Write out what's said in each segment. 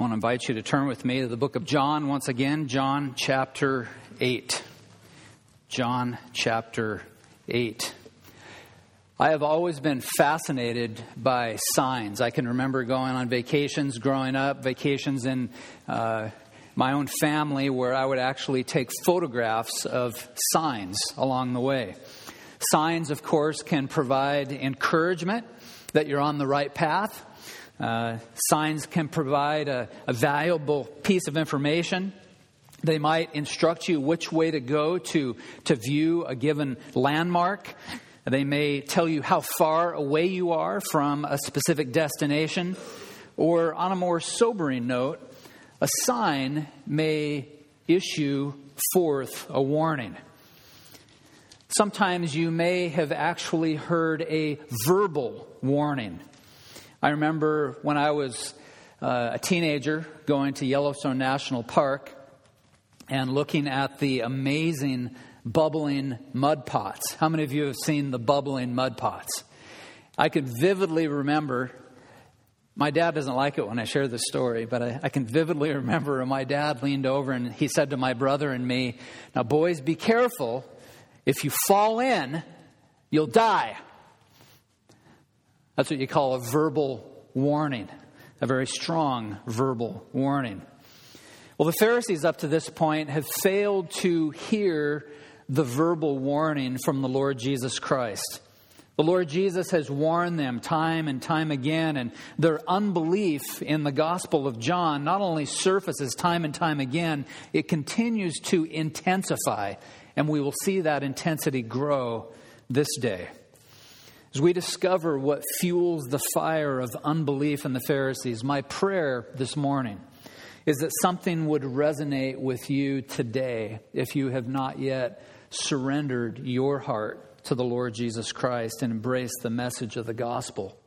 I want to invite you to turn with me to the book of John once again, John chapter 8. John chapter 8. I have always been fascinated by signs. I can remember going on vacations growing up, vacations in uh, my own family, where I would actually take photographs of signs along the way. Signs, of course, can provide encouragement that you're on the right path. Uh, signs can provide a, a valuable piece of information. They might instruct you which way to go to, to view a given landmark. They may tell you how far away you are from a specific destination. Or, on a more sobering note, a sign may issue forth a warning. Sometimes you may have actually heard a verbal warning. I remember when I was uh, a teenager going to Yellowstone National Park and looking at the amazing bubbling mud pots. How many of you have seen the bubbling mud pots? I could vividly remember. My dad doesn't like it when I share this story, but I, I can vividly remember my dad leaned over and he said to my brother and me, Now, boys, be careful. If you fall in, you'll die. That's what you call a verbal warning, a very strong verbal warning. Well, the Pharisees up to this point have failed to hear the verbal warning from the Lord Jesus Christ. The Lord Jesus has warned them time and time again, and their unbelief in the Gospel of John not only surfaces time and time again, it continues to intensify, and we will see that intensity grow this day. As we discover what fuels the fire of unbelief in the Pharisees, my prayer this morning is that something would resonate with you today if you have not yet surrendered your heart to the Lord Jesus Christ and embraced the message of the gospel.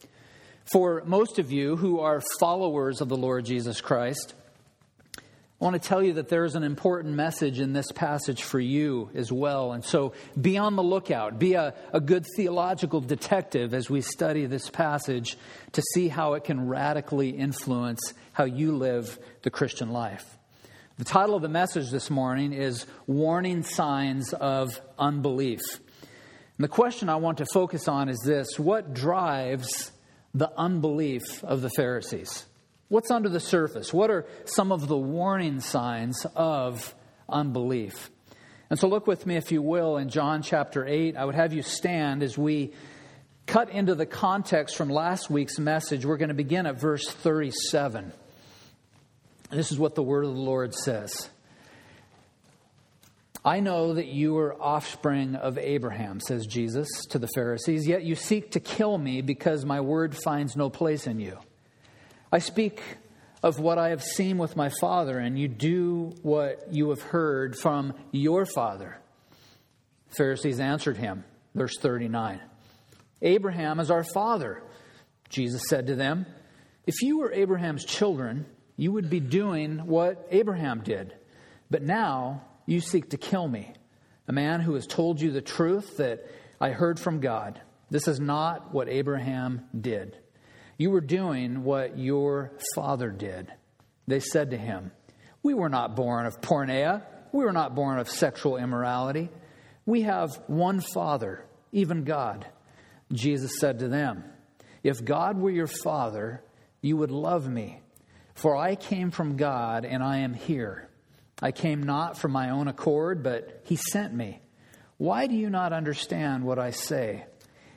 For most of you who are followers of the Lord Jesus Christ, I want to tell you that there's an important message in this passage for you as well. And so be on the lookout. Be a, a good theological detective as we study this passage to see how it can radically influence how you live the Christian life. The title of the message this morning is Warning Signs of Unbelief. And the question I want to focus on is this What drives the unbelief of the Pharisees? What's under the surface? What are some of the warning signs of unbelief? And so, look with me, if you will, in John chapter 8. I would have you stand as we cut into the context from last week's message. We're going to begin at verse 37. This is what the word of the Lord says. I know that you are offspring of Abraham, says Jesus to the Pharisees, yet you seek to kill me because my word finds no place in you. I speak of what I have seen with my father, and you do what you have heard from your father. The Pharisees answered him, verse 39 Abraham is our father. Jesus said to them, If you were Abraham's children, you would be doing what Abraham did. But now you seek to kill me, a man who has told you the truth that I heard from God. This is not what Abraham did. You were doing what your father did. They said to him, We were not born of porneia. We were not born of sexual immorality. We have one Father, even God. Jesus said to them, If God were your Father, you would love me, for I came from God and I am here. I came not from my own accord, but He sent me. Why do you not understand what I say?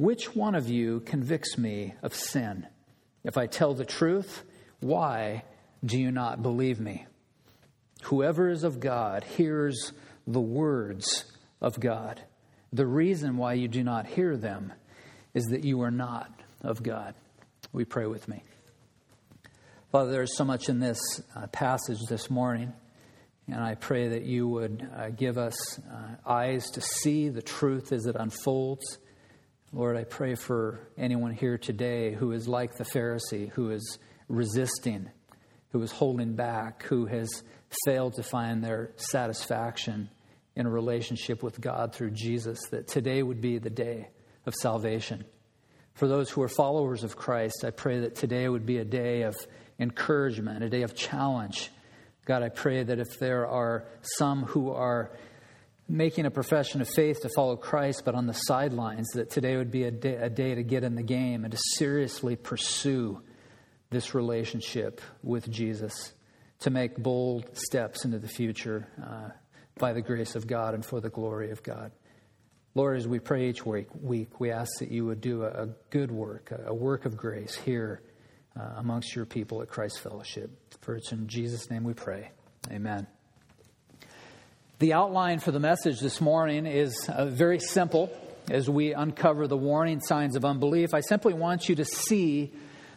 Which one of you convicts me of sin? If I tell the truth, why do you not believe me? Whoever is of God hears the words of God. The reason why you do not hear them is that you are not of God. We pray with me. Father, there is so much in this uh, passage this morning. And I pray that you would uh, give us uh, eyes to see the truth as it unfolds. Lord, I pray for anyone here today who is like the Pharisee, who is resisting, who is holding back, who has failed to find their satisfaction in a relationship with God through Jesus, that today would be the day of salvation. For those who are followers of Christ, I pray that today would be a day of encouragement, a day of challenge. God, I pray that if there are some who are making a profession of faith to follow Christ, but on the sidelines, that today would be a day, a day to get in the game and to seriously pursue this relationship with Jesus, to make bold steps into the future uh, by the grace of God and for the glory of God. Lord, as we pray each week, week we ask that you would do a, a good work, a, a, work of grace here uh, amongst your people at Christ Fellowship. For it's in Jesus' name we pray. Amen. The outline for the message this morning is uh, very simple as we uncover the warning signs of unbelief. I simply want you to see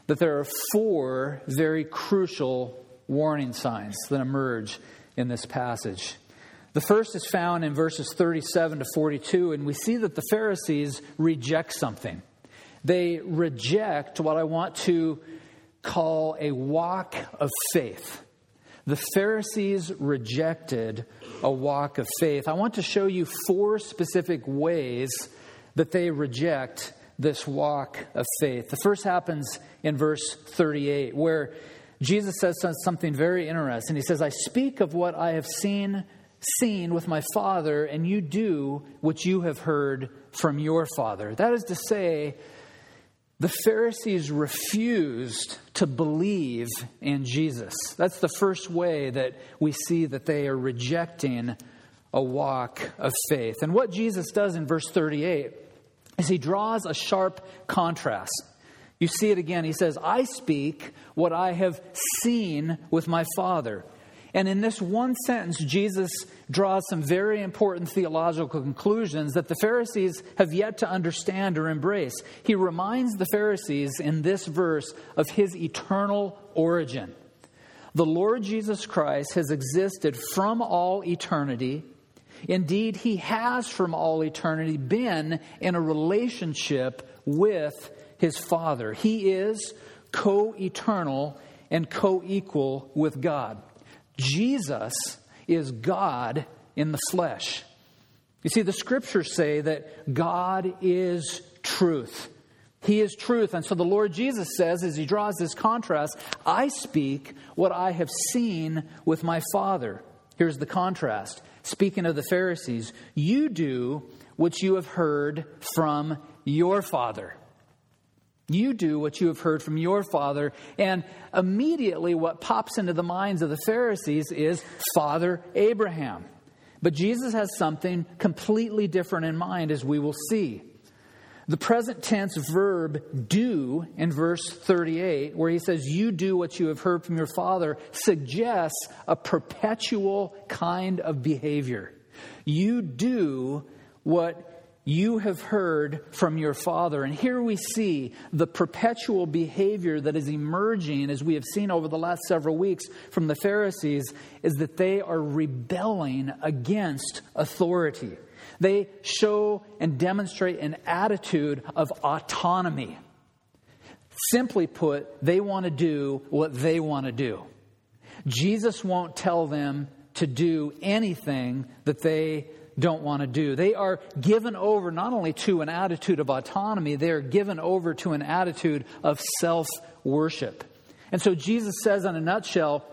that there are four very crucial warning signs that emerge in this passage. The first is found in verses 37 to 42, and we see that the Pharisees reject something. They reject what I want to call a walk of faith. The Pharisees rejected a walk of faith. I want to show you four specific ways that they reject this walk of faith. The first happens in verse 38, where Jesus says something very interesting. He says, I speak of what I have seen seen with my Father, and you do what you have heard from your Father. That is to say, the Pharisees refused to believe in Jesus. That's the first way that we see that they are rejecting a walk of faith. And what Jesus does in verse 38 is he draws a sharp contrast. You see it again. He says, I speak what I have seen with my Father. And in this one sentence, Jesus draws some very important theological conclusions that the Pharisees have yet to understand or embrace. He reminds the Pharisees in this verse of his eternal origin. The Lord Jesus Christ has existed from all eternity. Indeed, he has from all eternity been in a relationship with his Father. He is co eternal and co equal with God. Jesus is God in the flesh. You see, the scriptures say that God is truth. He is truth. And so the Lord Jesus says, as he draws this contrast, I speak what I have seen with my Father. Here's the contrast. Speaking of the Pharisees, you do what you have heard from your Father. You do what you have heard from your father. And immediately, what pops into the minds of the Pharisees is Father Abraham. But Jesus has something completely different in mind, as we will see. The present tense verb do in verse 38, where he says, You do what you have heard from your father, suggests a perpetual kind of behavior. You do what you have heard from your father. And here we see the perpetual behavior that is emerging, as we have seen over the last several weeks from the Pharisees, is that they are rebelling against authority. They show and demonstrate an attitude of autonomy. Simply put, they want to do what they want to do. Jesus won't tell them to do anything that they don't want to do. They are given over not only to an attitude of autonomy, they are given over to an attitude of self worship. And so Jesus says, in a nutshell,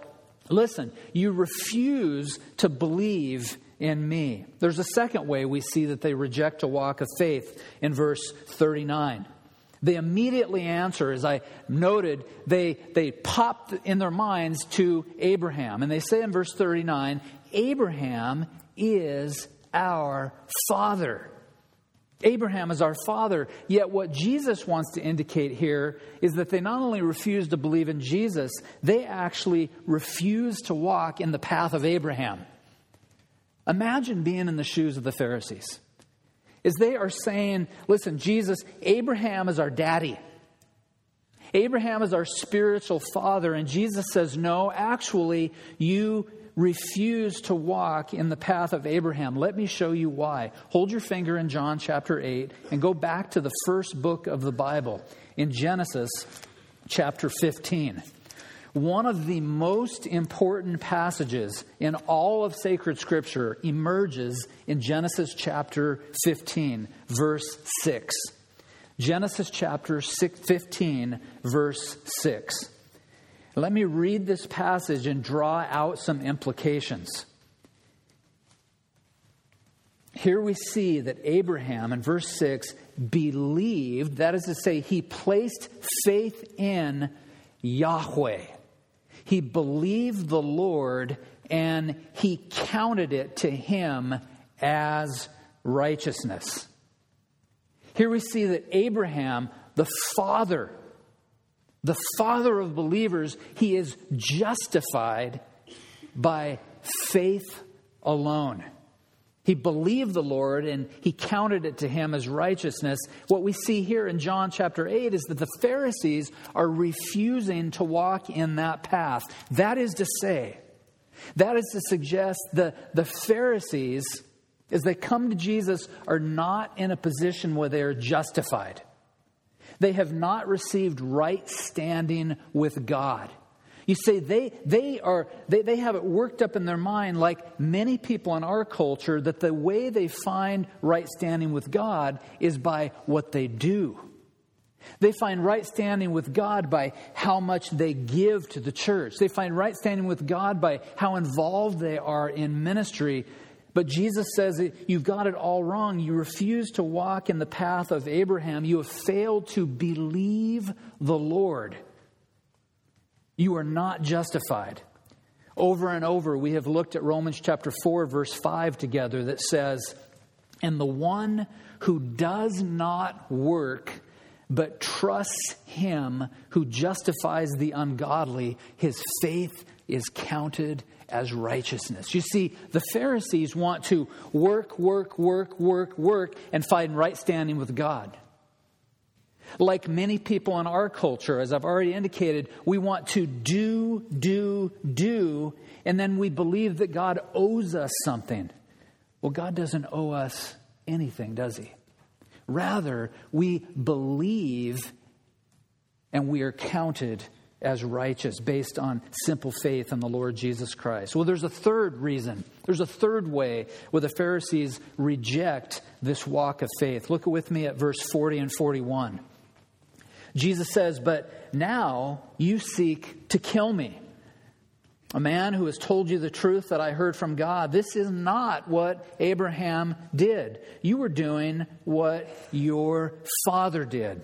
listen, you refuse to believe in me. There's a second way we see that they reject a walk of faith in verse 39. They immediately answer, as I noted, they, they pop in their minds to Abraham. And they say in verse 39 Abraham is our Father. Abraham is our father. Yet, what Jesus wants to indicate here is that they not only refuse to believe in Jesus, they actually refuse to walk in the path of Abraham. Imagine being in the shoes of the Pharisees. As they are saying, listen, Jesus, Abraham is our daddy. Abraham is our spiritual father. And Jesus says, no, actually, you refuse to walk in the path of Abraham. Let me show you why. Hold your finger in John chapter 8 and go back to the first book of the Bible in Genesis chapter 15. One of the most important passages in all of sacred scripture emerges in Genesis chapter 15, verse 6. Genesis chapter 15, verse 6. Let me read this passage and draw out some implications. Here we see that Abraham, in verse 6, believed, that is to say, he placed faith in Yahweh. He believed the Lord and he counted it to him as righteousness. Here we see that Abraham, the father the father of believers, he is justified by faith alone. He believed the Lord and he counted it to him as righteousness. What we see here in John chapter 8 is that the Pharisees are refusing to walk in that path. That is to say, that is to suggest that the Pharisees, as they come to Jesus, are not in a position where they are justified. They have not received right standing with God. You say they, they, are, they, they have it worked up in their mind, like many people in our culture, that the way they find right standing with God is by what they do. They find right standing with God by how much they give to the church. They find right standing with God by how involved they are in ministry. But Jesus says you've got it all wrong. You refuse to walk in the path of Abraham. You have failed to believe the Lord. You are not justified. Over and over, we have looked at Romans chapter 4, verse 5 together that says, And the one who does not work, but trusts him who justifies the ungodly, his faith is counted as righteousness. You see, the Pharisees want to work, work, work, work, work, and find right standing with God. Like many people in our culture, as I've already indicated, we want to do, do, do, and then we believe that God owes us something. Well, God doesn't owe us anything, does He? Rather, we believe and we are counted as righteous based on simple faith in the Lord Jesus Christ. Well, there's a third reason. There's a third way where the Pharisees reject this walk of faith. Look with me at verse 40 and 41. Jesus says, But now you seek to kill me. A man who has told you the truth that I heard from God. This is not what Abraham did. You were doing what your father did.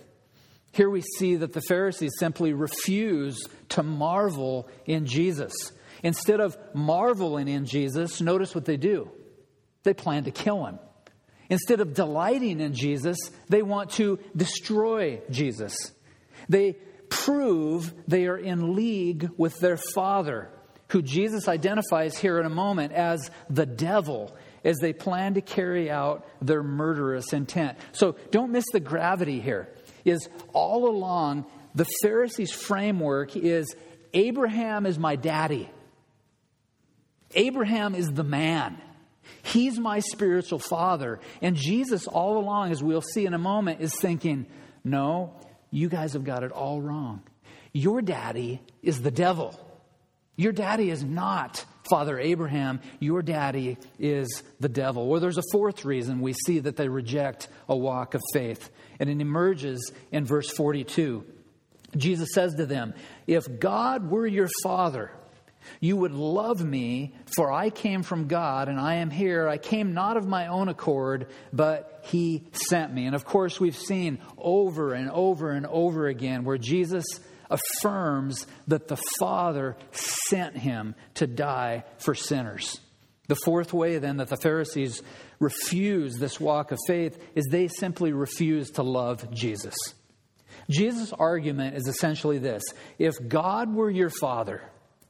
Here we see that the Pharisees simply refuse to marvel in Jesus. Instead of marveling in Jesus, notice what they do they plan to kill him. Instead of delighting in Jesus, they want to destroy Jesus. They prove they are in league with their father, who Jesus identifies here in a moment as the devil, as they plan to carry out their murderous intent. So don't miss the gravity here is all along the Pharisees' framework is Abraham is my daddy. Abraham is the man. He's my spiritual father. And Jesus, all along, as we'll see in a moment, is thinking, no, you guys have got it all wrong. Your daddy is the devil. Your daddy is not Father Abraham. Your daddy is the devil. Well, there's a fourth reason we see that they reject a walk of faith. And it emerges in verse 42. Jesus says to them, If God were your father, you would love me, for I came from God and I am here. I came not of my own accord, but He sent me. And of course, we've seen over and over and over again where Jesus affirms that the Father sent Him to die for sinners. The fourth way, then, that the Pharisees refuse this walk of faith is they simply refuse to love Jesus. Jesus' argument is essentially this if God were your father,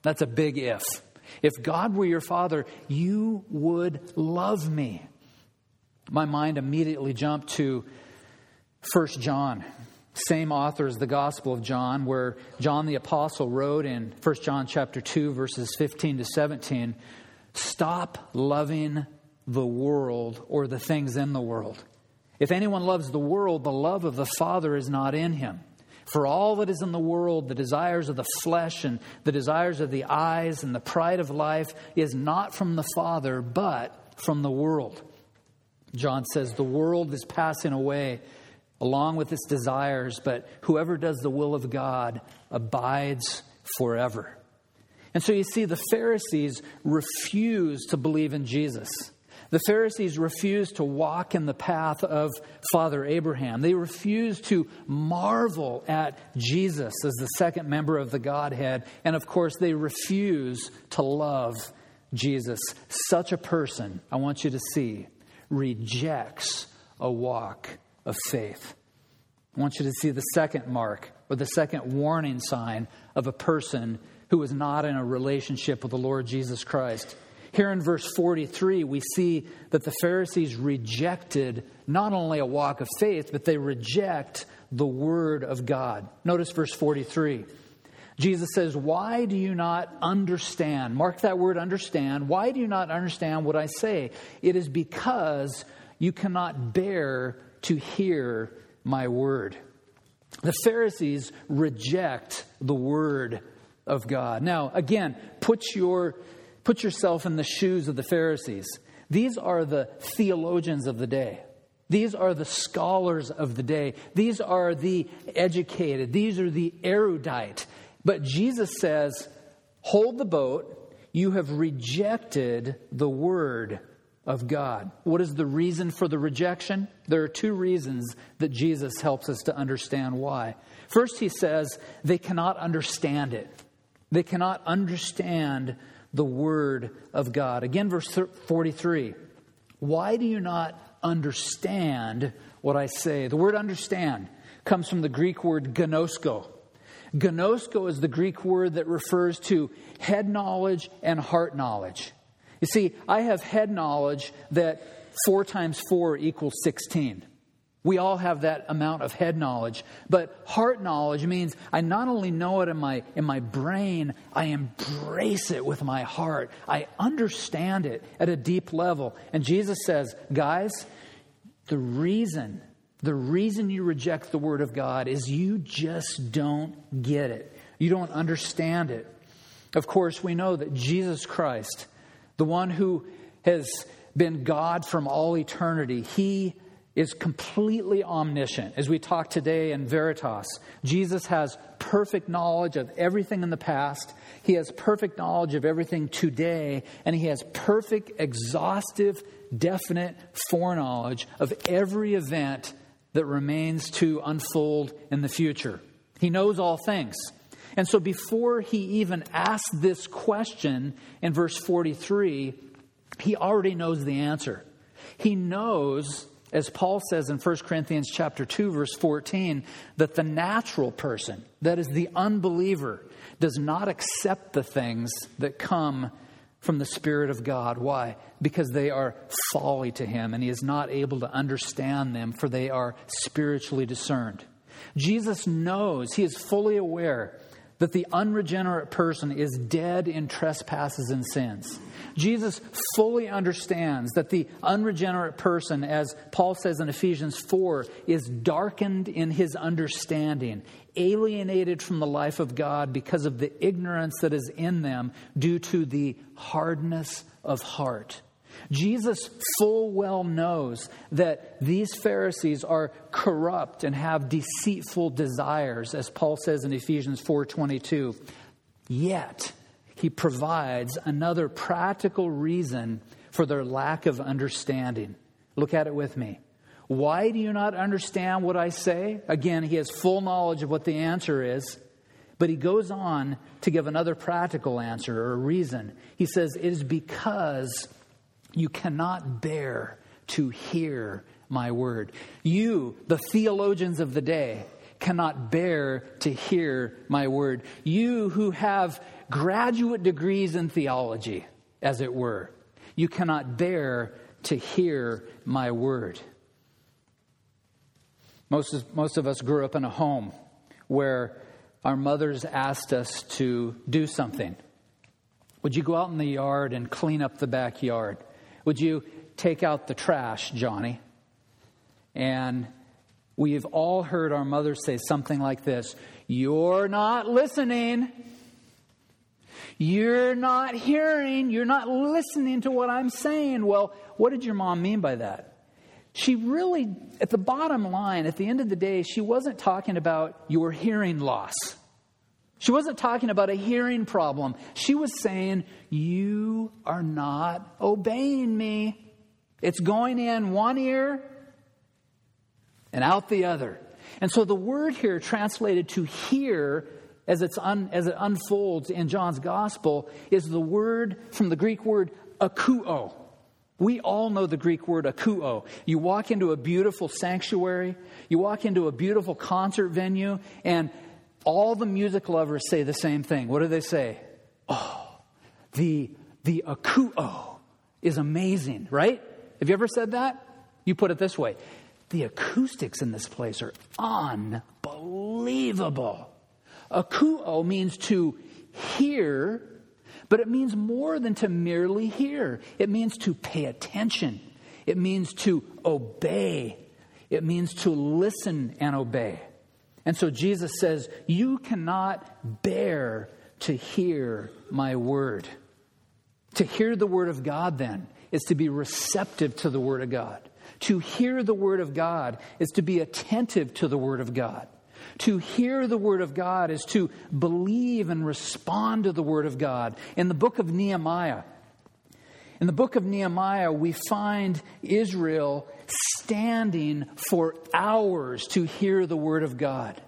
that's a big if. If God were your father, you would love me. My mind immediately jumped to 1 John same author as the Gospel of John, where John the Apostle wrote in 1 John chapter 2, verses 15 to 17, Stop loving the world or the things in the world. If anyone loves the world, the love of the Father is not in him. For all that is in the world, the desires of the flesh and the desires of the eyes and the pride of life is not from the Father, but from the world. John says, The world is passing away along with its desires, but whoever does the will of God abides forever. And so you see, the Pharisees refuse to believe in Jesus. The Pharisees refused to walk in the path of Father Abraham. They refused to marvel at Jesus as the second member of the Godhead. And of course, they refuse to love Jesus. Such a person, I want you to see, rejects a walk of faith. I want you to see the second mark or the second warning sign of a person who is not in a relationship with the Lord Jesus Christ. Here in verse 43, we see that the Pharisees rejected not only a walk of faith, but they reject the Word of God. Notice verse 43. Jesus says, Why do you not understand? Mark that word understand. Why do you not understand what I say? It is because you cannot bear to hear my word. The Pharisees reject the word of God. Now, again, put your Put yourself in the shoes of the Pharisees. These are the theologians of the day. These are the scholars of the day. These are the educated. These are the erudite. But Jesus says, Hold the boat. You have rejected the word of God. What is the reason for the rejection? There are two reasons that Jesus helps us to understand why. First, he says they cannot understand it. They cannot understand the Word of God. Again, verse 43 Why do you not understand what I say? The word understand comes from the Greek word gnosko. Gnosko is the Greek word that refers to head knowledge and heart knowledge. You see, I have head knowledge that 4 times 4 equals 16. We all have that amount of head knowledge. But heart knowledge means I not only know it in my, in my brain, I embrace it with my heart. I understand it at a deep level. And Jesus says, guys, the reason, the reason you reject the Word of God is you just don't get it. You don't understand it. Of course, we know that Jesus Christ, the one who has been God from all eternity, He is completely omniscient. As we talk today in Veritas, Jesus has perfect knowledge of everything in the past, he has perfect knowledge of everything today, and he has perfect, exhaustive, definite foreknowledge of every event that remains to unfold in the future. He knows all things. And so before he even asks this question in verse 43, he already knows the answer. He knows as Paul says in 1 Corinthians chapter 2 verse 14 that the natural person that is the unbeliever does not accept the things that come from the spirit of God. Why? Because they are folly to him and he is not able to understand them for they are spiritually discerned. Jesus knows he is fully aware that the unregenerate person is dead in trespasses and sins. Jesus fully understands that the unregenerate person, as Paul says in Ephesians 4, is darkened in his understanding, alienated from the life of God because of the ignorance that is in them due to the hardness of heart. Jesus full well knows that these Pharisees are corrupt and have deceitful desires as Paul says in Ephesians 4:22. Yet he provides another practical reason for their lack of understanding. Look at it with me. Why do you not understand what I say? Again, he has full knowledge of what the answer is, but he goes on to give another practical answer or reason. He says, It is because you cannot bear to hear my word. You, the theologians of the day, cannot bear to hear my word. You who have graduate degrees in theology, as it were, you cannot bear to hear my word. Most of, most of us grew up in a home where our mothers asked us to do something. Would you go out in the yard and clean up the backyard? Would you take out the trash, Johnny? And we've all heard our mothers say something like this You're not listening. You're not hearing. You're not listening to what I'm saying. Well, what did your mom mean by that? she really, at the bottom line, at the end of the day, she wasn't talking about your hearing loss. She wasn't talking about a hearing problem. She was saying, You are not obeying me. It's going in one ear and out the other. And so the word here, translated to hear, as, it's un, as it unfolds in John's gospel, is the word from the Greek word akuo. We all know the Greek word akuo. You walk into a beautiful sanctuary, you walk into a beautiful concert venue, and all the music lovers say the same thing. What do they say? Oh, the, the akuo is amazing, right? Have you ever said that? You put it this way the acoustics in this place are unbelievable. Akuo means to hear but it means more than to merely hear, it means to pay attention, it means to obey, it means to listen and obey. And so Jesus says, You cannot bear to hear my word. To hear the word of God, then, is to be receptive to the word of God. To hear the word of God is to be attentive to the word of God. To hear the Word of God is to believe and respond to the Word of God. In the book of Nehemiah, in the book of Nehemiah, we find Israel standing for hours to hear the Word of God.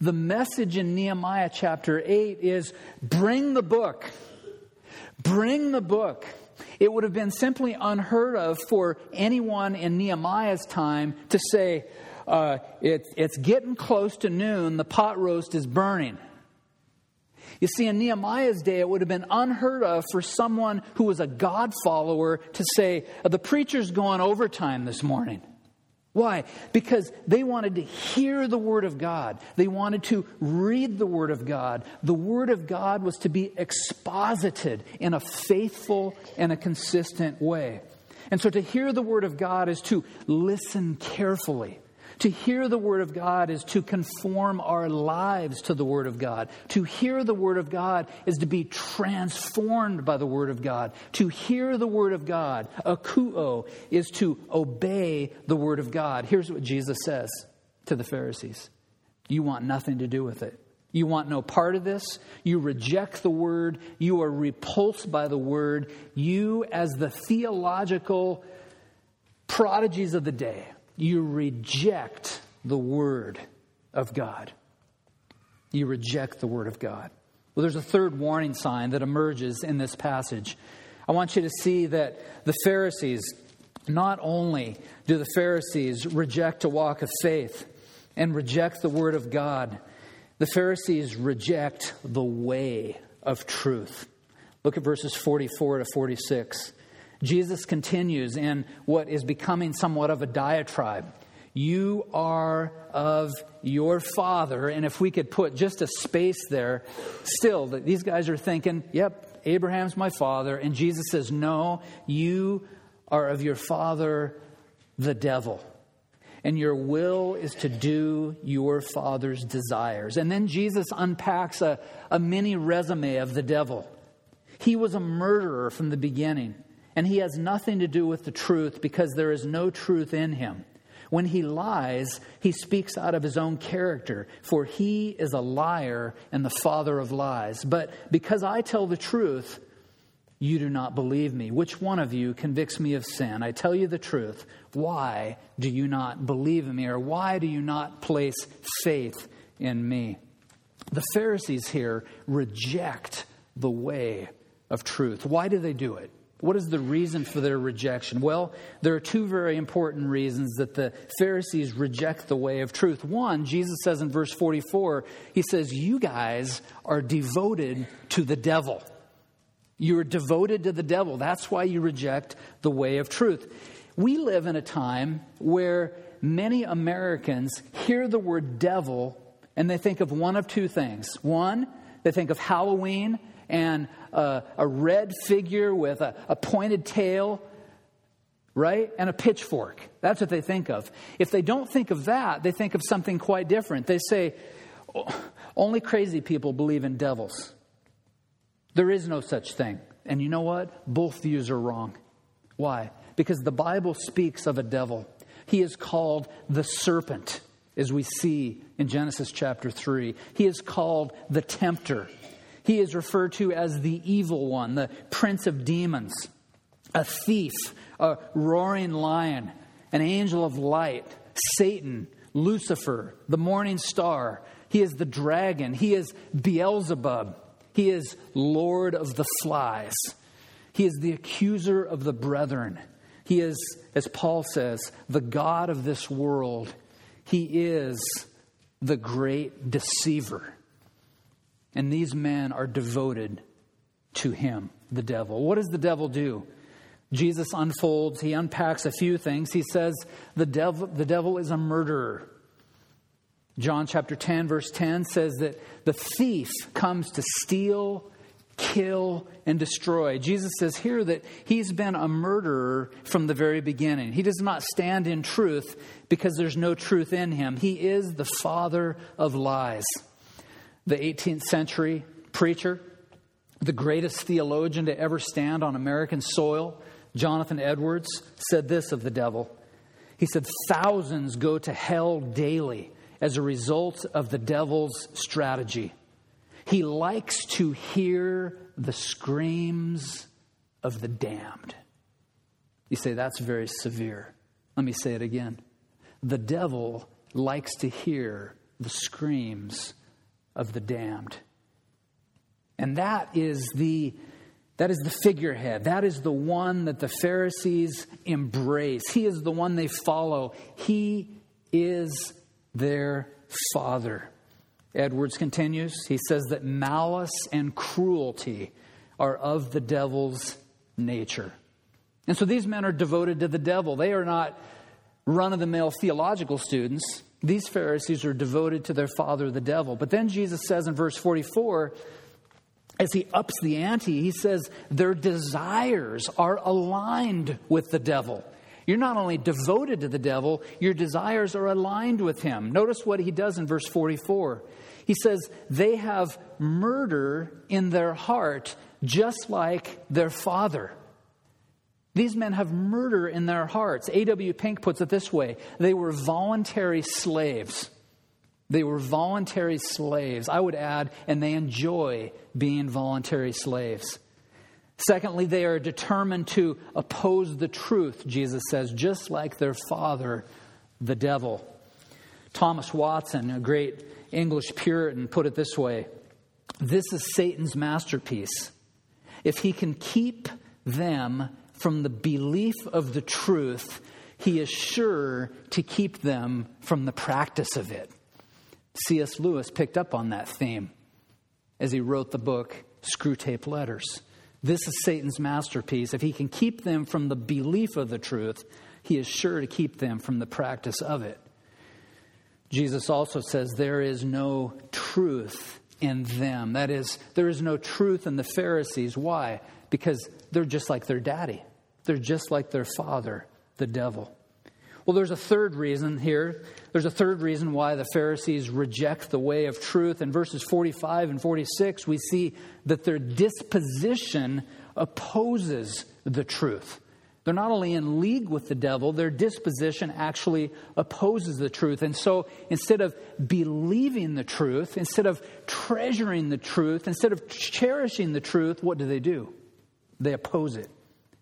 The message in Nehemiah chapter 8 is bring the book. Bring the book. It would have been simply unheard of for anyone in Nehemiah's time to say, uh, it, it's getting close to noon, the pot roast is burning. You see, in Nehemiah's day, it would have been unheard of for someone who was a God follower to say, The preacher's going overtime this morning. Why? Because they wanted to hear the Word of God. They wanted to read the Word of God. The Word of God was to be exposited in a faithful and a consistent way. And so to hear the Word of God is to listen carefully. To hear the Word of God is to conform our lives to the Word of God. To hear the Word of God is to be transformed by the Word of God. To hear the Word of God, akuo, is to obey the Word of God. Here's what Jesus says to the Pharisees You want nothing to do with it. You want no part of this. You reject the Word. You are repulsed by the Word. You, as the theological prodigies of the day, you reject the Word of God. You reject the Word of God. Well, there's a third warning sign that emerges in this passage. I want you to see that the Pharisees, not only do the Pharisees reject a walk of faith and reject the Word of God, the Pharisees reject the way of truth. Look at verses 44 to 46. Jesus continues in what is becoming somewhat of a diatribe. You are of your father. And if we could put just a space there, still, these guys are thinking, yep, Abraham's my father. And Jesus says, no, you are of your father, the devil. And your will is to do your father's desires. And then Jesus unpacks a, a mini resume of the devil. He was a murderer from the beginning and he has nothing to do with the truth because there is no truth in him. When he lies, he speaks out of his own character, for he is a liar and the father of lies. But because I tell the truth, you do not believe me. Which one of you convicts me of sin? I tell you the truth. Why do you not believe in me? Or why do you not place faith in me? The Pharisees here reject the way of truth. Why do they do it? What is the reason for their rejection? Well, there are two very important reasons that the Pharisees reject the way of truth. One, Jesus says in verse 44, he says, You guys are devoted to the devil. You're devoted to the devil. That's why you reject the way of truth. We live in a time where many Americans hear the word devil and they think of one of two things. One, they think of Halloween and a, a red figure with a, a pointed tail, right? And a pitchfork. That's what they think of. If they don't think of that, they think of something quite different. They say, only crazy people believe in devils. There is no such thing. And you know what? Both views are wrong. Why? Because the Bible speaks of a devil. He is called the serpent, as we see in Genesis chapter 3. He is called the tempter. He is referred to as the evil one, the prince of demons, a thief, a roaring lion, an angel of light, Satan, Lucifer, the morning star. He is the dragon. He is Beelzebub. He is Lord of the flies. He is the accuser of the brethren. He is, as Paul says, the God of this world. He is the great deceiver. And these men are devoted to him, the devil. What does the devil do? Jesus unfolds, he unpacks a few things. He says the devil, the devil is a murderer. John chapter 10, verse 10 says that the thief comes to steal, kill, and destroy. Jesus says here that he's been a murderer from the very beginning. He does not stand in truth because there's no truth in him. He is the father of lies the 18th century preacher, the greatest theologian to ever stand on American soil, Jonathan Edwards, said this of the devil. He said, Thousands go to hell daily as a result of the devil's strategy. He likes to hear the screams of the damned. You say, that's very severe. Let me say it again. The devil likes to hear the screams of the damned. And that is the that is the figurehead. That is the one that the Pharisees embrace. He is the one they follow. He is their father. Edwards continues. He says that malice and cruelty are of the devil's nature. And so these men are devoted to the devil. They are not run of the mill theological students. These Pharisees are devoted to their father, the devil. But then Jesus says in verse 44, as he ups the ante, he says their desires are aligned with the devil. You're not only devoted to the devil, your desires are aligned with him. Notice what he does in verse 44. He says, They have murder in their heart, just like their father. These men have murder in their hearts. A.W. Pink puts it this way they were voluntary slaves. They were voluntary slaves. I would add, and they enjoy being voluntary slaves. Secondly, they are determined to oppose the truth, Jesus says, just like their father, the devil. Thomas Watson, a great English Puritan, put it this way This is Satan's masterpiece. If he can keep them from the belief of the truth, he is sure to keep them from the practice of it. C.S. Lewis picked up on that theme as he wrote the book Screwtape Letters. This is Satan's masterpiece. If he can keep them from the belief of the truth, he is sure to keep them from the practice of it. Jesus also says there is no truth in them. That is, there is no truth in the Pharisees. Why? Because they're just like their daddy. They're just like their father, the devil. Well, there's a third reason here. There's a third reason why the Pharisees reject the way of truth. In verses 45 and 46, we see that their disposition opposes the truth. They're not only in league with the devil, their disposition actually opposes the truth. And so instead of believing the truth, instead of treasuring the truth, instead of cherishing the truth, what do they do? They oppose it.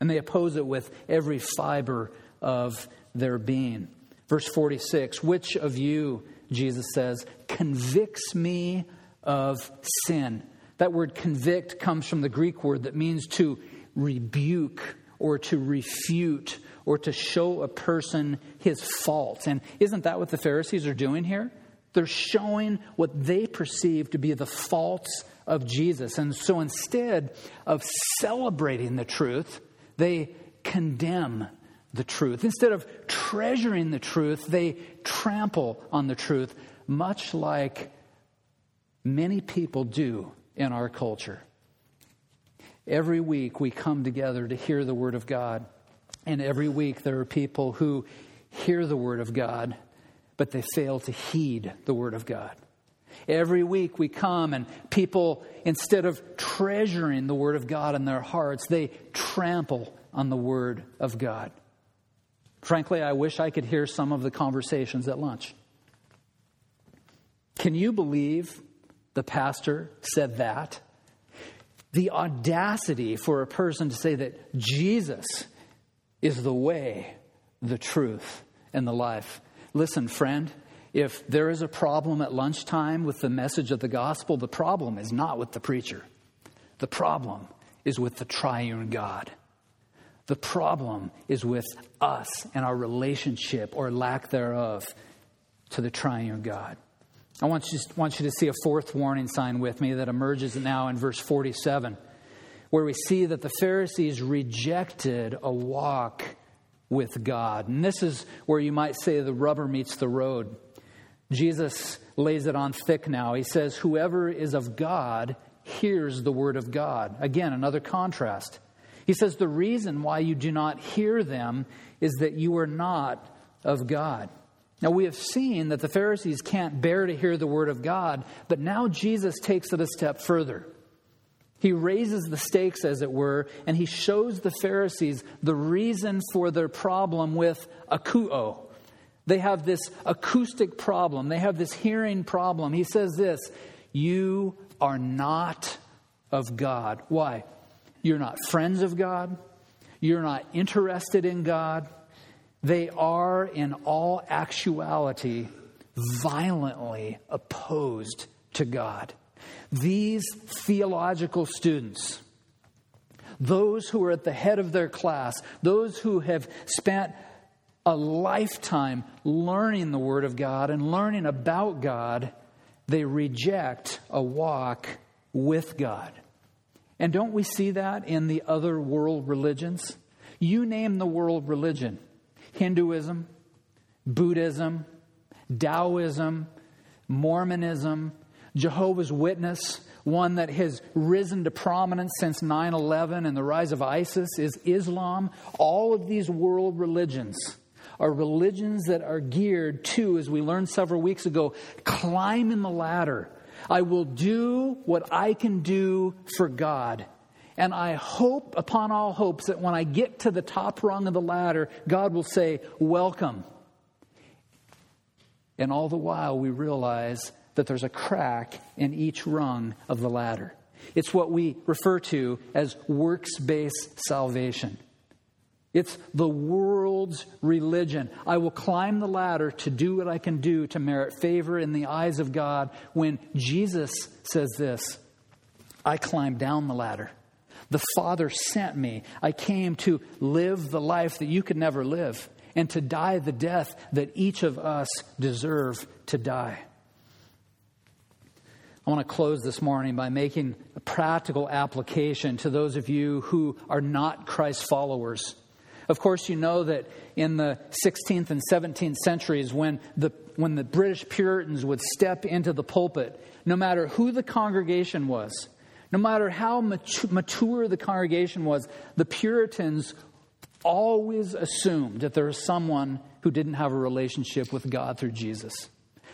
And they oppose it with every fiber of their being. Verse 46 Which of you, Jesus says, convicts me of sin? That word convict comes from the Greek word that means to rebuke or to refute or to show a person his fault. And isn't that what the Pharisees are doing here? They're showing what they perceive to be the faults of Jesus. And so instead of celebrating the truth, they condemn the truth. Instead of treasuring the truth, they trample on the truth, much like many people do in our culture. Every week we come together to hear the Word of God, and every week there are people who hear the Word of God, but they fail to heed the Word of God. Every week we come and people, instead of treasuring the Word of God in their hearts, they trample on the Word of God. Frankly, I wish I could hear some of the conversations at lunch. Can you believe the pastor said that? The audacity for a person to say that Jesus is the way, the truth, and the life. Listen, friend, if there is a problem at lunchtime with the message of the gospel, the problem is not with the preacher. The problem is with the triune God. The problem is with us and our relationship or lack thereof to the triune God. I want you, want you to see a fourth warning sign with me that emerges now in verse 47, where we see that the Pharisees rejected a walk with God. And this is where you might say the rubber meets the road. Jesus lays it on thick now. He says, Whoever is of God hears the word of God. Again, another contrast. He says, The reason why you do not hear them is that you are not of God. Now, we have seen that the Pharisees can't bear to hear the word of God, but now Jesus takes it a step further. He raises the stakes, as it were, and he shows the Pharisees the reason for their problem with akuo. They have this acoustic problem, they have this hearing problem. He says this You are not of God. Why? You're not friends of God. You're not interested in God. They are, in all actuality, violently opposed to God. These theological students, those who are at the head of their class, those who have spent a lifetime learning the Word of God and learning about God, they reject a walk with God. And don't we see that in the other world religions? You name the world religion Hinduism, Buddhism, Taoism, Mormonism, Jehovah's Witness, one that has risen to prominence since 9 11 and the rise of ISIS, is Islam. All of these world religions are religions that are geared to, as we learned several weeks ago, climbing the ladder I will do what I can do for God. And I hope upon all hopes that when I get to the top rung of the ladder, God will say, Welcome. And all the while, we realize that there's a crack in each rung of the ladder. It's what we refer to as works based salvation. It's the world's religion. I will climb the ladder to do what I can do to merit favor in the eyes of God. When Jesus says this, I climbed down the ladder. The Father sent me. I came to live the life that you could never live and to die the death that each of us deserve to die. I want to close this morning by making a practical application to those of you who are not Christ followers. Of course, you know that in the 16th and 17th centuries, when the, when the British Puritans would step into the pulpit, no matter who the congregation was, no matter how mature the congregation was, the Puritans always assumed that there was someone who didn't have a relationship with God through Jesus.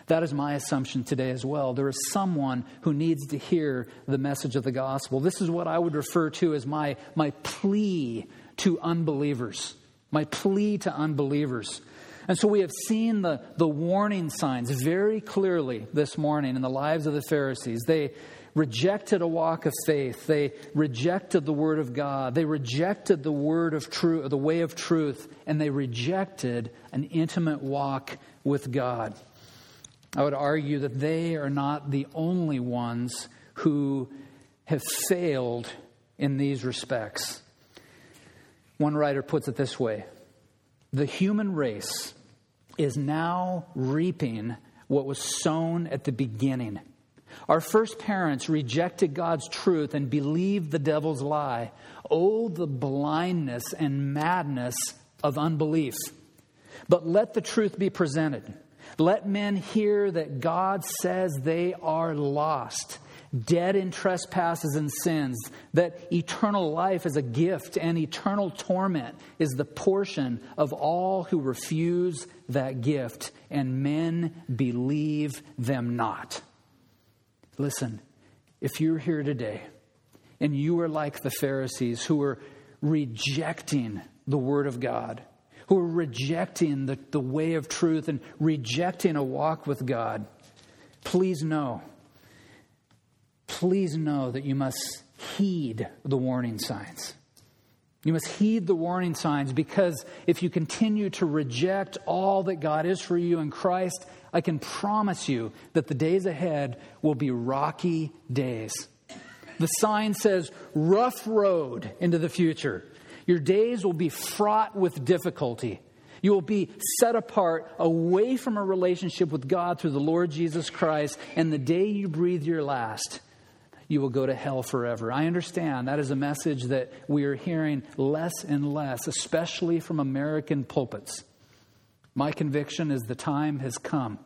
That is my assumption today as well. There is someone who needs to hear the message of the gospel. This is what I would refer to as my, my plea to unbelievers, my plea to unbelievers. And so we have seen the, the warning signs very clearly this morning in the lives of the Pharisees. They rejected a walk of faith. They rejected the word of God. They rejected the word of truth, the way of truth, and they rejected an intimate walk with God. I would argue that they are not the only ones who have failed in these respects. One writer puts it this way The human race is now reaping what was sown at the beginning. Our first parents rejected God's truth and believed the devil's lie. Oh, the blindness and madness of unbelief. But let the truth be presented. Let men hear that God says they are lost, dead in trespasses and sins, that eternal life is a gift and eternal torment is the portion of all who refuse that gift, and men believe them not. Listen, if you're here today and you are like the Pharisees who are rejecting the Word of God, who are rejecting the, the way of truth and rejecting a walk with God, please know, please know that you must heed the warning signs. You must heed the warning signs because if you continue to reject all that God is for you in Christ, I can promise you that the days ahead will be rocky days. The sign says, rough road into the future. Your days will be fraught with difficulty. You will be set apart away from a relationship with God through the Lord Jesus Christ, and the day you breathe your last, you will go to hell forever. I understand that is a message that we are hearing less and less, especially from American pulpits. My conviction is the time has come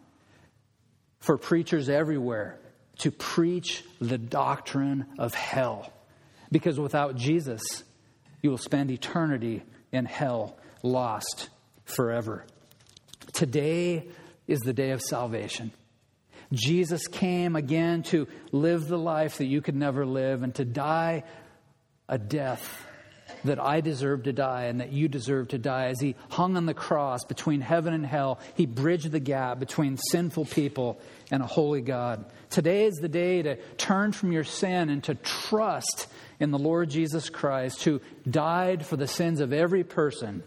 for preachers everywhere to preach the doctrine of hell. Because without Jesus, you will spend eternity in hell, lost forever. Today is the day of salvation. Jesus came again to live the life that you could never live and to die a death that I deserve to die and that you deserve to die. As he hung on the cross between heaven and hell, he bridged the gap between sinful people and a holy God. Today is the day to turn from your sin and to trust in the Lord Jesus Christ, who died for the sins of every person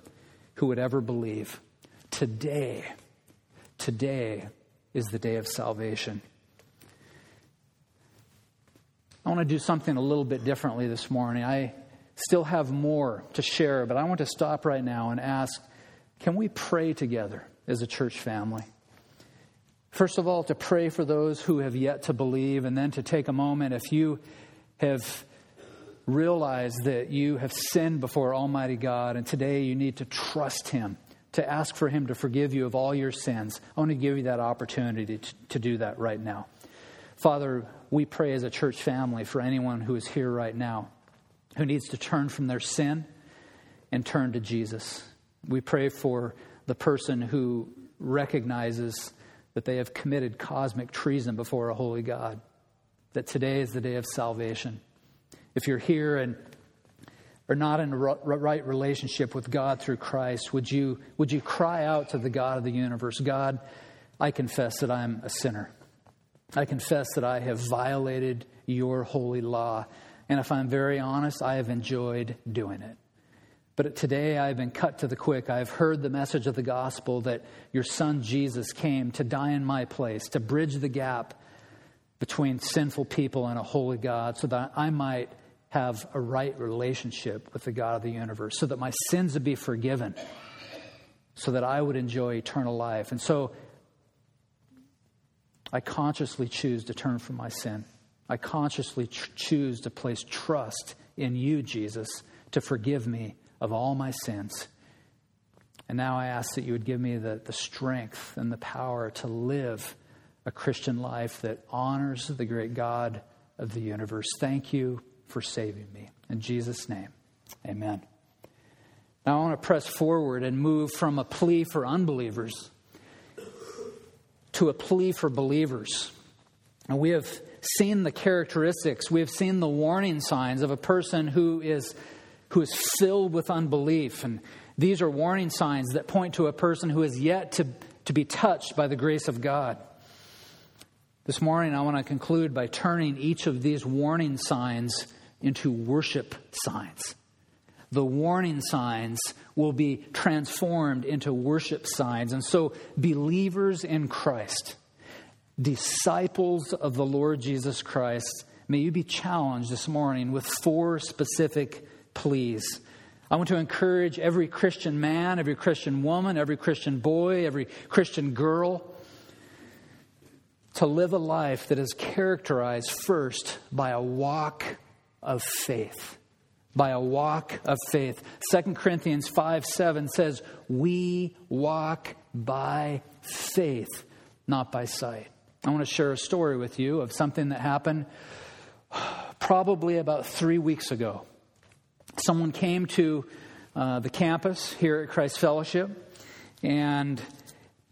who would ever believe. Today, today is the day of salvation. I want to do something a little bit differently this morning. I still have more to share, but I want to stop right now and ask can we pray together as a church family? First of all, to pray for those who have yet to believe, and then to take a moment if you have realized that you have sinned before Almighty God, and today you need to trust Him, to ask for Him to forgive you of all your sins. I want to give you that opportunity to, to do that right now. Father, we pray as a church family for anyone who is here right now who needs to turn from their sin and turn to Jesus. We pray for the person who recognizes that they have committed cosmic treason before a holy God, that today is the day of salvation. If you're here and are not in a right relationship with God through Christ, would you, would you cry out to the God of the universe God, I confess that I'm a sinner. I confess that I have violated your holy law. And if I'm very honest, I have enjoyed doing it. But today I've been cut to the quick. I've heard the message of the gospel that your son Jesus came to die in my place, to bridge the gap between sinful people and a holy God, so that I might have a right relationship with the God of the universe, so that my sins would be forgiven, so that I would enjoy eternal life. And so I consciously choose to turn from my sin. I consciously tr- choose to place trust in you, Jesus, to forgive me of all my sins. And now I ask that you would give me the, the strength and the power to live a Christian life that honors the great God of the universe. Thank you for saving me. In Jesus' name, amen. Now I want to press forward and move from a plea for unbelievers to a plea for believers. And we have seen the characteristics, we have seen the warning signs of a person who is, who is filled with unbelief. And these are warning signs that point to a person who is yet to, to be touched by the grace of God. This morning, I want to conclude by turning each of these warning signs into worship signs. The warning signs will be transformed into worship signs. And so, believers in Christ, disciples of the Lord Jesus Christ, may you be challenged this morning with four specific pleas. I want to encourage every Christian man, every Christian woman, every Christian boy, every Christian girl to live a life that is characterized first by a walk of faith. by a walk of faith. 2 Corinthians 5 7 says, We walk by faith, not by sight. I want to share a story with you of something that happened probably about three weeks ago. Someone came to uh, the campus here at Christ Fellowship and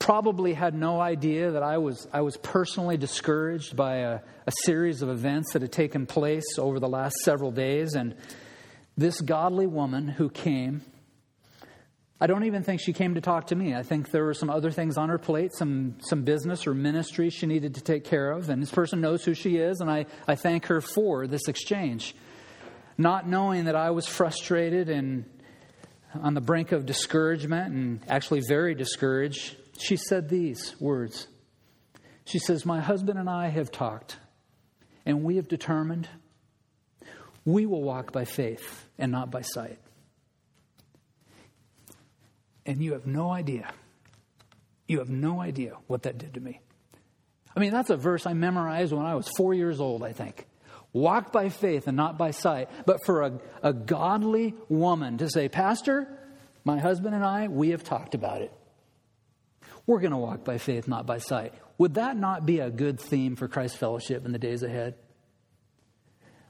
probably had no idea that I was, I was personally discouraged by a, a series of events that had taken place over the last several days. And this godly woman who came, I don't even think she came to talk to me. I think there were some other things on her plate, some, some business or ministry she needed to take care of. And this person knows who she is, and I, I thank her for this exchange. Not knowing that I was frustrated and on the brink of discouragement and actually very discouraged, she said these words. She says, My husband and I have talked, and we have determined we will walk by faith and not by sight. And you have no idea. You have no idea what that did to me. I mean, that's a verse I memorized when I was four years old, I think. Walk by faith and not by sight. But for a, a godly woman to say, Pastor, my husband and I, we have talked about it. We're going to walk by faith, not by sight. Would that not be a good theme for Christ Fellowship in the days ahead?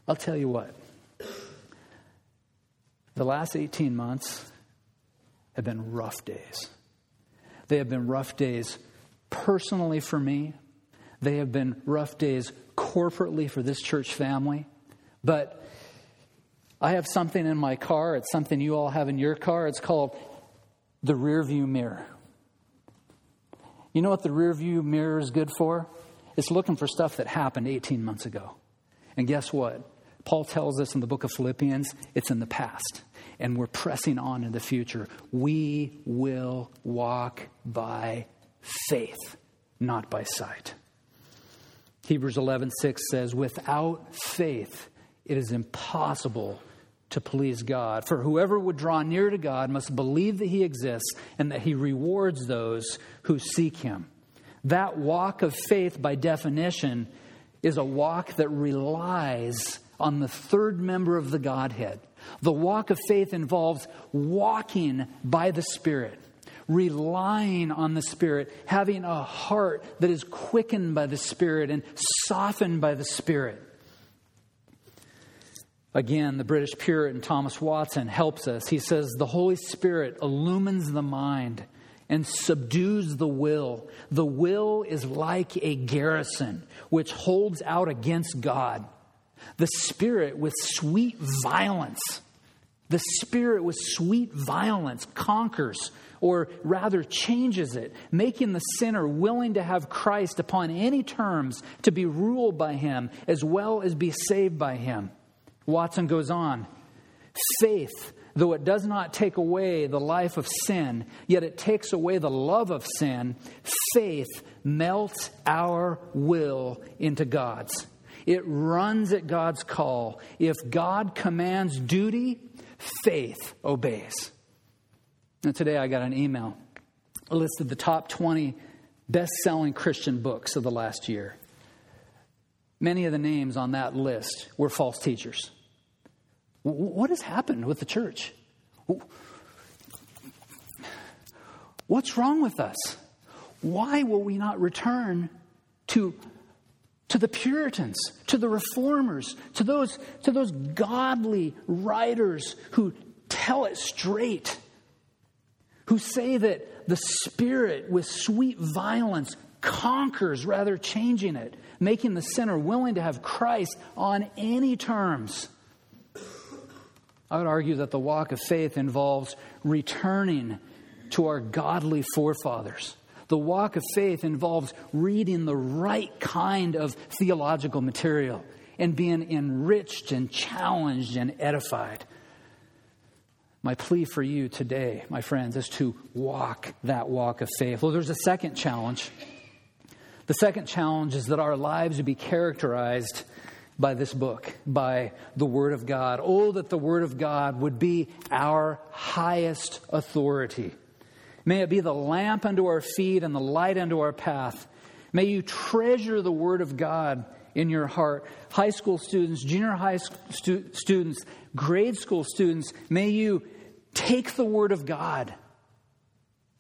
I'll tell you what. The last 18 months have been rough days. They have been rough days personally for me. They have been rough days corporately for this church family. But I have something in my car. It's something you all have in your car. It's called the rear view mirror. You know what the rear view mirror is good for? It's looking for stuff that happened 18 months ago. And guess what? Paul tells us in the book of Philippians, it's in the past. And we're pressing on in the future. We will walk by faith, not by sight. Hebrews 11:6 says, "Without faith it is impossible to please God. For whoever would draw near to God must believe that He exists and that He rewards those who seek Him. That walk of faith, by definition, is a walk that relies on the third member of the Godhead. The walk of faith involves walking by the Spirit, relying on the Spirit, having a heart that is quickened by the Spirit and softened by the Spirit. Again, the British Puritan Thomas Watson helps us. He says, The Holy Spirit illumines the mind and subdues the will. The will is like a garrison which holds out against God. The Spirit, with sweet violence, the Spirit, with sweet violence, conquers, or rather changes it, making the sinner willing to have Christ upon any terms to be ruled by Him as well as be saved by Him. Watson goes on faith, though it does not take away the life of sin, yet it takes away the love of sin, faith melts our will into God's. It runs at God's call. If God commands duty, faith obeys. And today I got an email. A list of the top 20 best selling Christian books of the last year. Many of the names on that list were false teachers. What has happened with the church? What's wrong with us? Why will we not return to, to the Puritans, to the reformers, to those, to those godly writers who tell it straight, who say that the Spirit, with sweet violence, conquers rather changing it, making the sinner willing to have Christ on any terms. I would argue that the walk of faith involves returning to our godly forefathers. The walk of faith involves reading the right kind of theological material and being enriched and challenged and edified. My plea for you today, my friends, is to walk that walk of faith. Well, there's a second challenge. The second challenge is that our lives would be characterized by this book, by the Word of God. Oh, that the Word of God would be our highest authority. May it be the lamp unto our feet and the light unto our path. May you treasure the Word of God in your heart. High school students, junior high stu- students, grade school students, may you take the Word of God.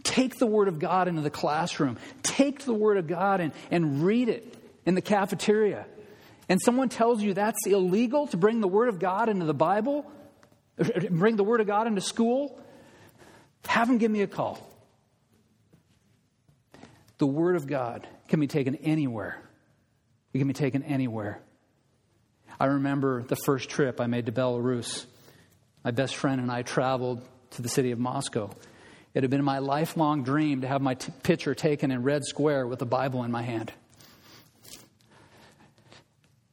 Take the Word of God into the classroom. Take the Word of God and, and read it in the cafeteria. And someone tells you that's illegal to bring the Word of God into the Bible, bring the Word of God into school, have them give me a call. The Word of God can be taken anywhere. It can be taken anywhere. I remember the first trip I made to Belarus. My best friend and I traveled to the city of Moscow. It had been my lifelong dream to have my t- picture taken in Red Square with a Bible in my hand.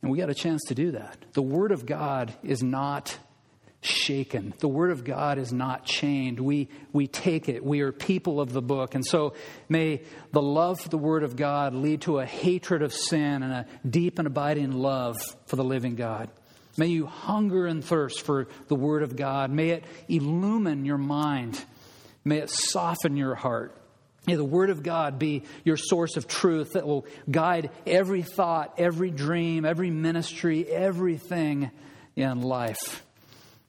And we got a chance to do that. The Word of God is not shaken. The Word of God is not chained. We, we take it. We are people of the book. And so may the love for the Word of God lead to a hatred of sin and a deep and abiding love for the living God. May you hunger and thirst for the Word of God. May it illumine your mind. May it soften your heart. May the Word of God be your source of truth that will guide every thought, every dream, every ministry, everything in life.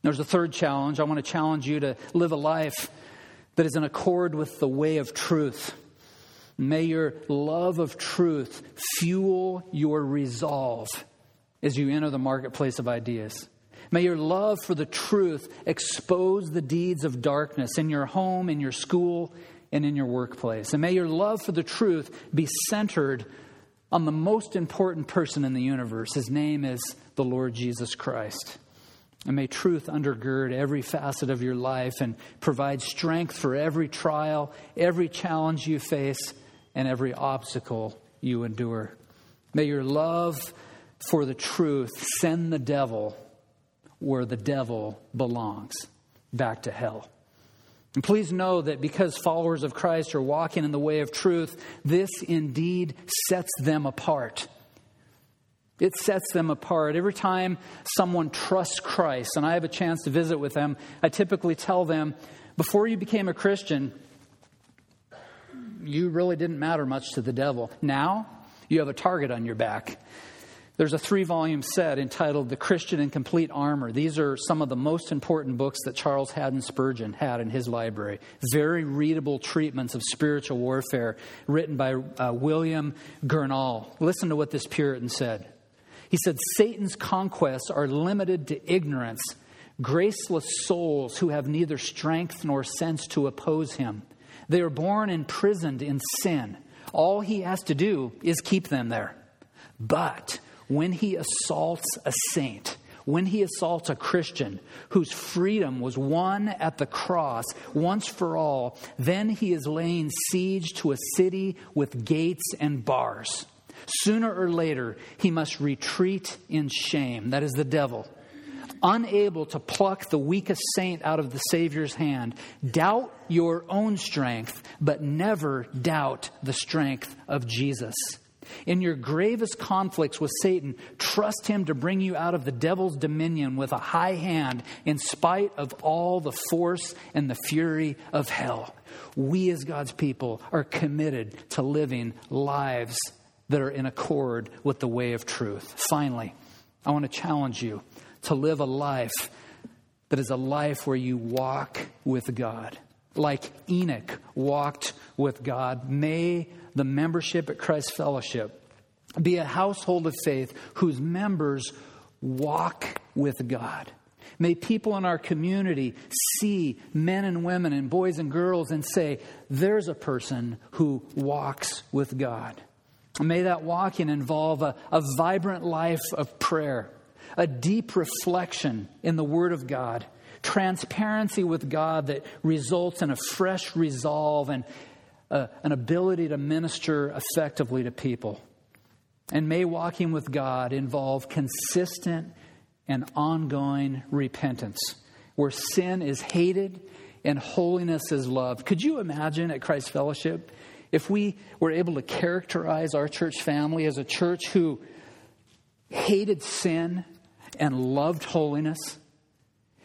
There's a third challenge. I want to challenge you to live a life that is in accord with the way of truth. May your love of truth fuel your resolve as you enter the marketplace of ideas. May your love for the truth expose the deeds of darkness in your home, in your school, and in your workplace. And may your love for the truth be centered on the most important person in the universe. His name is the Lord Jesus Christ. And may truth undergird every facet of your life and provide strength for every trial, every challenge you face, and every obstacle you endure. May your love for the truth send the devil where the devil belongs back to hell. And please know that because followers of Christ are walking in the way of truth, this indeed sets them apart. It sets them apart. Every time someone trusts Christ and I have a chance to visit with them, I typically tell them, before you became a Christian, you really didn't matter much to the devil. Now, you have a target on your back. There's a three volume set entitled The Christian in Complete Armor. These are some of the most important books that Charles Haddon Spurgeon had in his library. Very readable treatments of spiritual warfare written by uh, William Gurnall. Listen to what this Puritan said. He said, Satan's conquests are limited to ignorance, graceless souls who have neither strength nor sense to oppose him. They are born imprisoned in sin. All he has to do is keep them there. But when he assaults a saint, when he assaults a Christian whose freedom was won at the cross once for all, then he is laying siege to a city with gates and bars. Sooner or later, he must retreat in shame. That is the devil. Unable to pluck the weakest saint out of the Savior's hand. Doubt your own strength, but never doubt the strength of Jesus. In your gravest conflicts with Satan, trust him to bring you out of the devil's dominion with a high hand in spite of all the force and the fury of hell. We, as God's people, are committed to living lives that are in accord with the way of truth. Finally, I want to challenge you to live a life that is a life where you walk with God. Like Enoch walked with God, may the membership at Christ Fellowship be a household of faith whose members walk with God. May people in our community see men and women and boys and girls and say, there's a person who walks with God. May that walking involve a, a vibrant life of prayer, a deep reflection in the Word of God, transparency with God that results in a fresh resolve and uh, an ability to minister effectively to people. And may walking with God involve consistent and ongoing repentance, where sin is hated and holiness is loved. Could you imagine at Christ Fellowship if we were able to characterize our church family as a church who hated sin and loved holiness,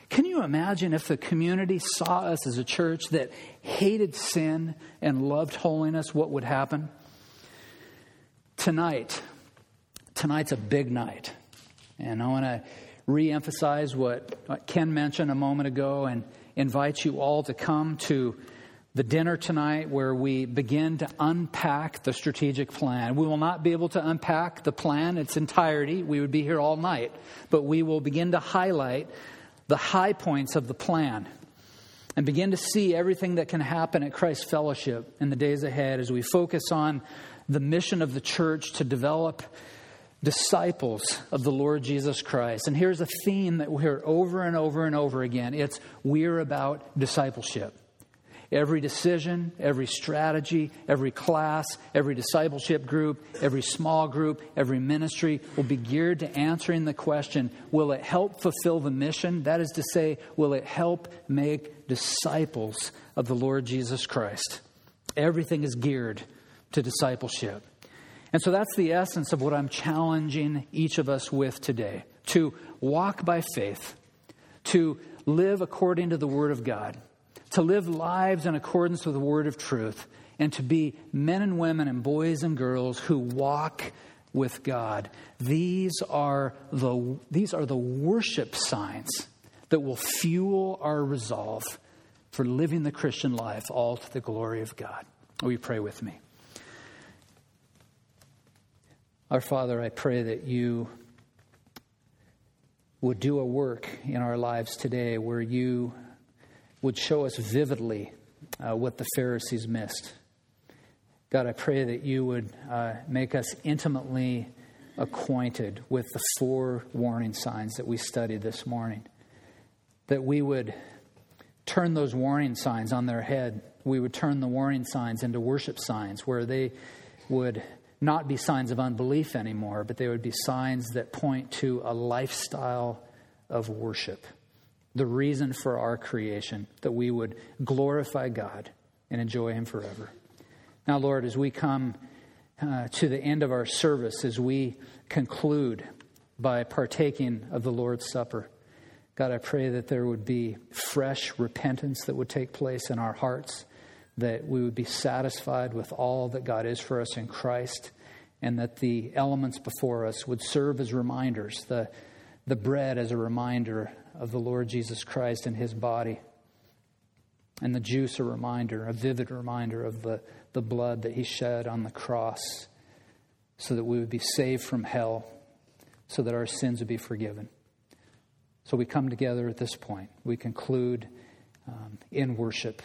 can you imagine if the community saw us as a church that hated sin and loved holiness, what would happen? Tonight, tonight's a big night. And I want to re emphasize what, what Ken mentioned a moment ago and invite you all to come to the dinner tonight where we begin to unpack the strategic plan. We will not be able to unpack the plan its entirety. We would be here all night. But we will begin to highlight the high points of the plan and begin to see everything that can happen at Christ Fellowship in the days ahead as we focus on the mission of the church to develop disciples of the Lord Jesus Christ. And here's a theme that we hear over and over and over again it's we're about discipleship. Every decision, every strategy, every class, every discipleship group, every small group, every ministry will be geared to answering the question will it help fulfill the mission? That is to say, will it help make disciples of the Lord Jesus Christ? Everything is geared to discipleship. And so that's the essence of what I'm challenging each of us with today to walk by faith, to live according to the Word of God to live lives in accordance with the word of truth, and to be men and women and boys and girls who walk with God. These are the, these are the worship signs that will fuel our resolve for living the Christian life all to the glory of God. Will you pray with me? Our Father, I pray that you would do a work in our lives today where you would show us vividly uh, what the Pharisees missed. God, I pray that you would uh, make us intimately acquainted with the four warning signs that we studied this morning. That we would turn those warning signs on their head. We would turn the warning signs into worship signs where they would not be signs of unbelief anymore, but they would be signs that point to a lifestyle of worship the reason for our creation, that we would glorify God and enjoy Him forever. Now, Lord, as we come uh, to the end of our service, as we conclude by partaking of the Lord's Supper, God, I pray that there would be fresh repentance that would take place in our hearts, that we would be satisfied with all that God is for us in Christ, and that the elements before us would serve as reminders, the, the bread as a reminder of the Lord Jesus Christ and his body. And the juice, a reminder, a vivid reminder of the, the blood that he shed on the cross so that we would be saved from hell, so that our sins would be forgiven. So we come together at this point. We conclude um, in worship.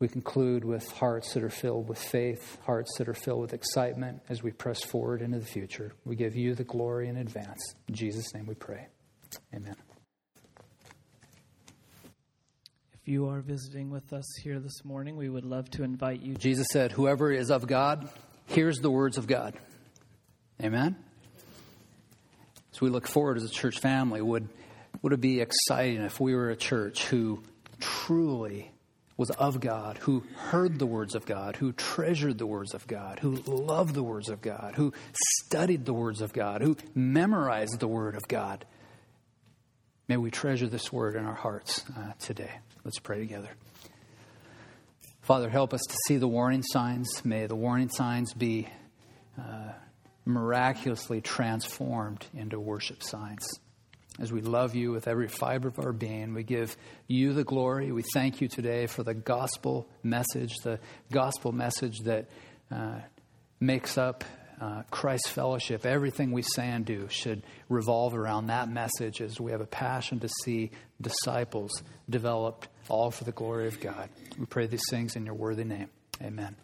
We conclude with hearts that are filled with faith, hearts that are filled with excitement as we press forward into the future. We give you the glory in advance. In Jesus' name we pray. Amen. If you are visiting with us here this morning, we would love to invite you. Jesus said, Whoever is of God hears the words of God. Amen? As we look forward as a church family, would, would it be exciting if we were a church who truly was of God, who heard the words of God, who treasured the words of God, who loved the words of God, who studied the words of God, who memorized the word of God? May we treasure this word in our hearts uh, today. Let's pray together. Father, help us to see the warning signs. May the warning signs be uh, miraculously transformed into worship signs. As we love you with every fiber of our being, we give you the glory. We thank you today for the gospel message, the gospel message that uh, makes up uh, Christ fellowship, everything we say and do should revolve around that message as we have a passion to see disciples developed all for the glory of God. We pray these things in your worthy name. Amen.